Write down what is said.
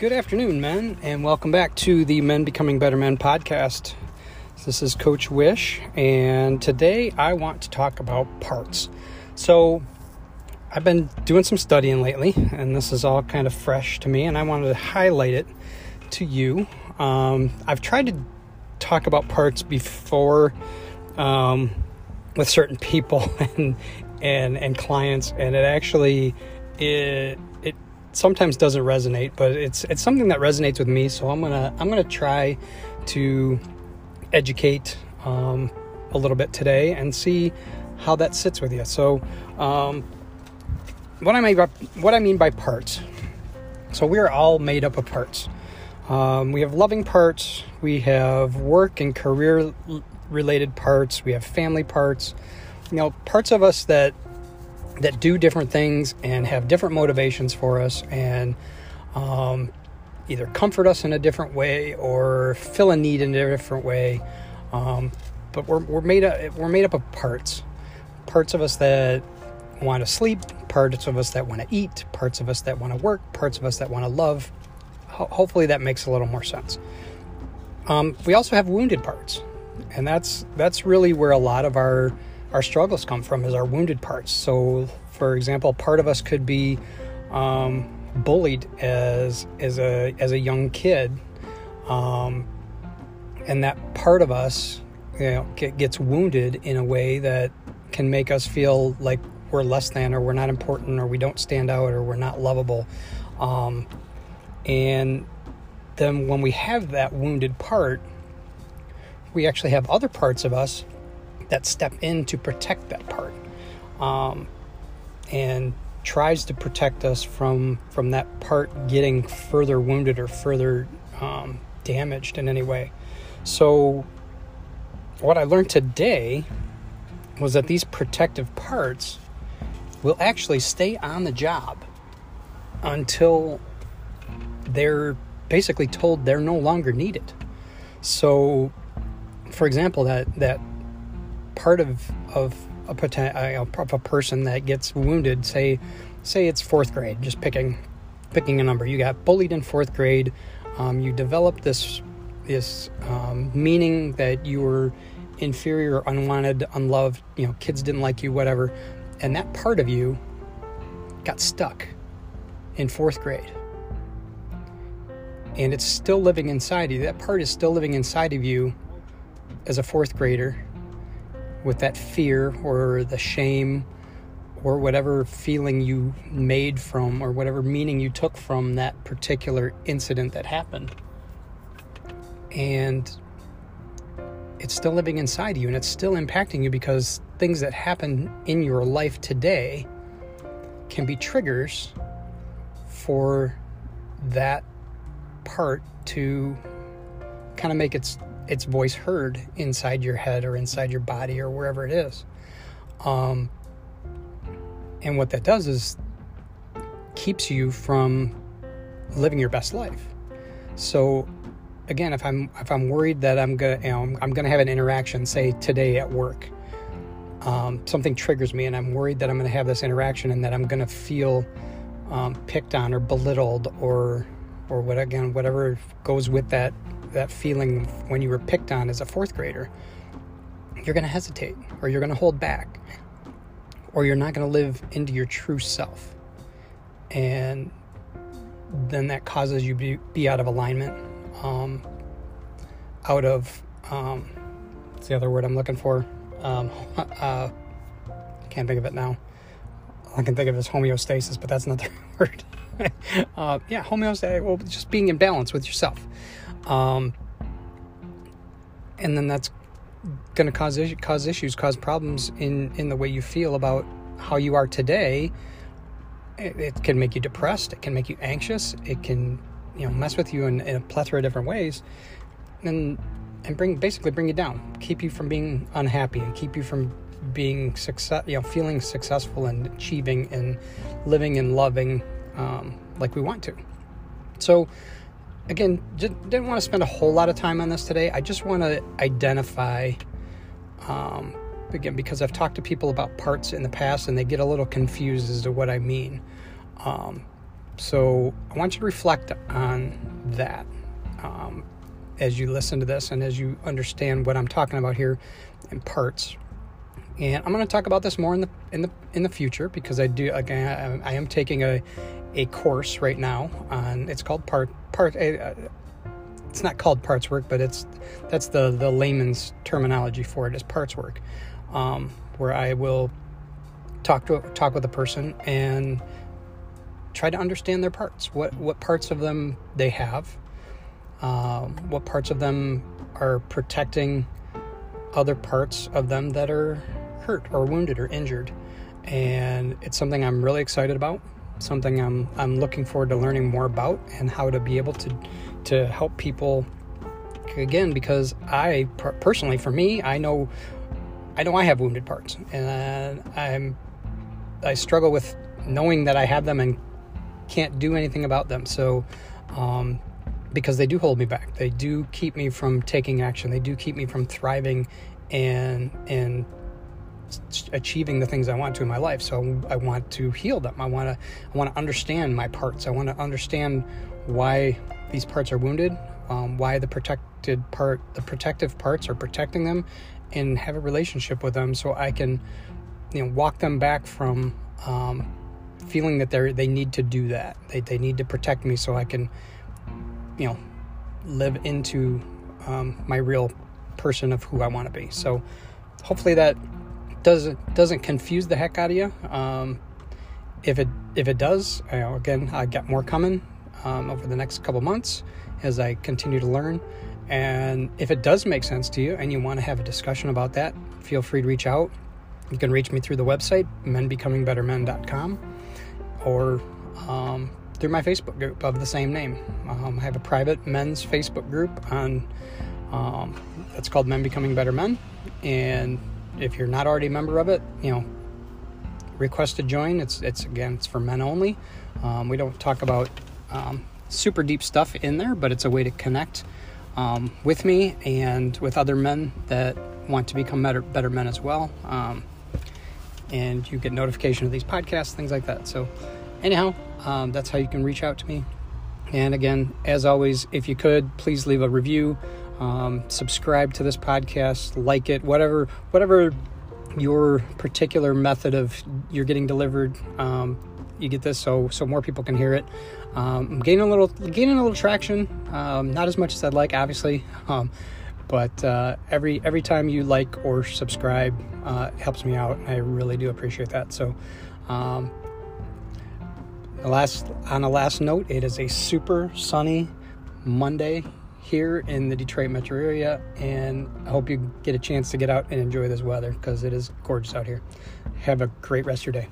Good afternoon, men, and welcome back to the Men Becoming Better Men podcast. This is Coach Wish, and today I want to talk about parts. So, I've been doing some studying lately, and this is all kind of fresh to me, and I wanted to highlight it to you. Um, I've tried to talk about parts before um, with certain people and and and clients, and it actually it it sometimes doesn't resonate, but it's it's something that resonates with me. So I'm gonna I'm gonna try to educate um, a little bit today and see how that sits with you. So um, what I mean by what I mean by parts. So we are all made up of parts. Um, we have loving parts. We have work and career related parts. We have family parts. You know, parts of us that that do different things and have different motivations for us and um, either comfort us in a different way or fill a need in a different way. Um, but we're, we're made up we're made up of parts, parts of us that want to sleep, parts of us that want to eat, parts of us that want to work, parts of us that want to love. Ho- hopefully, that makes a little more sense. Um, we also have wounded parts, and that's that's really where a lot of our our struggles come from is our wounded parts. So, for example, part of us could be um, bullied as as a as a young kid, um, and that part of us, you know, get, gets wounded in a way that can make us feel like we're less than, or we're not important, or we don't stand out, or we're not lovable. Um, and then when we have that wounded part, we actually have other parts of us that step in to protect that part um, and tries to protect us from from that part getting further wounded or further um, damaged in any way. So what i learned today was that these protective parts will actually stay on the job until they're basically told they're no longer needed. So for example that that part of of a poten- uh, of a person that gets wounded say say it's fourth grade just picking picking a number. You got bullied in fourth grade um, you develop this this um, meaning that you were inferior unwanted unloved you know kids didn't like you whatever and that part of you got stuck in fourth grade. And it's still living inside you. That part is still living inside of you as a fourth grader with that fear or the shame or whatever feeling you made from or whatever meaning you took from that particular incident that happened. And it's still living inside you and it's still impacting you because things that happen in your life today can be triggers for that part to kind of make its its voice heard inside your head or inside your body or wherever it is. Um, and what that does is keeps you from living your best life. So again, if I'm if I'm worried that I'm gonna you know, I'm gonna have an interaction, say today at work, um, something triggers me, and I'm worried that I'm gonna have this interaction and that I'm gonna feel um, picked on or belittled or or what again whatever goes with that that feeling when you were picked on as a fourth grader, you're going to hesitate or you're going to hold back or you're not going to live into your true self. And then that causes you to be, out of alignment, um, out of, um, what's the other word I'm looking for? Um, uh, can't think of it now. All I can think of is homeostasis, but that's not the word. uh, yeah, homeostasis, well, just being in balance with yourself. Um, and then that's going to cause cause issues, cause problems in in the way you feel about how you are today. It, it, can make you depressed. It can make you anxious. It can you know mess with you in, in a plethora of different ways, and and bring basically bring you down, keep you from being unhappy, and keep you from being success. You know, feeling successful and achieving and living and loving um, like we want to. So again, didn't want to spend a whole lot of time on this today. I just want to identify, um, again, because I've talked to people about parts in the past and they get a little confused as to what I mean. Um, So I want you to reflect on that um, as you listen to this and as you understand what I'm talking about here in parts. And I'm going to talk about this more in the in the in the future because I do again I am taking a a course right now on it's called part part uh, it's not called parts work but it's that's the the layman's terminology for it is parts work um, where I will talk to talk with a person and try to understand their parts. What what parts of them they have. Um, what parts of them are protecting other parts of them that are hurt or wounded or injured. And it's something I'm really excited about. Something I'm I'm looking forward to learning more about and how to be able to to help people again because I personally for me I know I know I have wounded parts and I'm I struggle with knowing that I have them and can't do anything about them. So, um, because they do hold me back, they do keep me from taking action. They do keep me from thriving and and achieving the things I want to in my life. So I want to heal them. I want to I want to understand my parts. I want to understand why these parts are wounded, um, why the protected part, the protective parts are protecting them, and have a relationship with them, so I can you know walk them back from um, feeling that they they need to do that. They they need to protect me so I can you know live into um, my real person of who I want to be. So hopefully that doesn't doesn't confuse the heck out of you. Um, if it if it does, you know, again, I got more coming um, over the next couple months as I continue to learn. And if it does make sense to you and you want to have a discussion about that, feel free to reach out. You can reach me through the website, menbecomingbettermen.com, or um, through my Facebook group of the same name. Um, I have a private men's Facebook group on um, that's called Men Becoming Better Men, and if you're not already a member of it, you know, request to join. It's it's again it's for men only. Um, we don't talk about um, super deep stuff in there, but it's a way to connect um, with me and with other men that want to become better better men as well. Um, and you get notification of these podcasts, things like that. So, anyhow, um, that's how you can reach out to me. And again, as always, if you could, please leave a review, um, subscribe to this podcast, like it, whatever, whatever your particular method of you're getting delivered. Um, you get this so so more people can hear it. Um, I'm gaining a little gaining a little traction, um, not as much as I'd like, obviously. Um, but uh, every every time you like or subscribe uh, helps me out. I really do appreciate that. So, um, the last on a last note, it is a super sunny Monday here in the Detroit metro area, and I hope you get a chance to get out and enjoy this weather because it is gorgeous out here. Have a great rest of your day.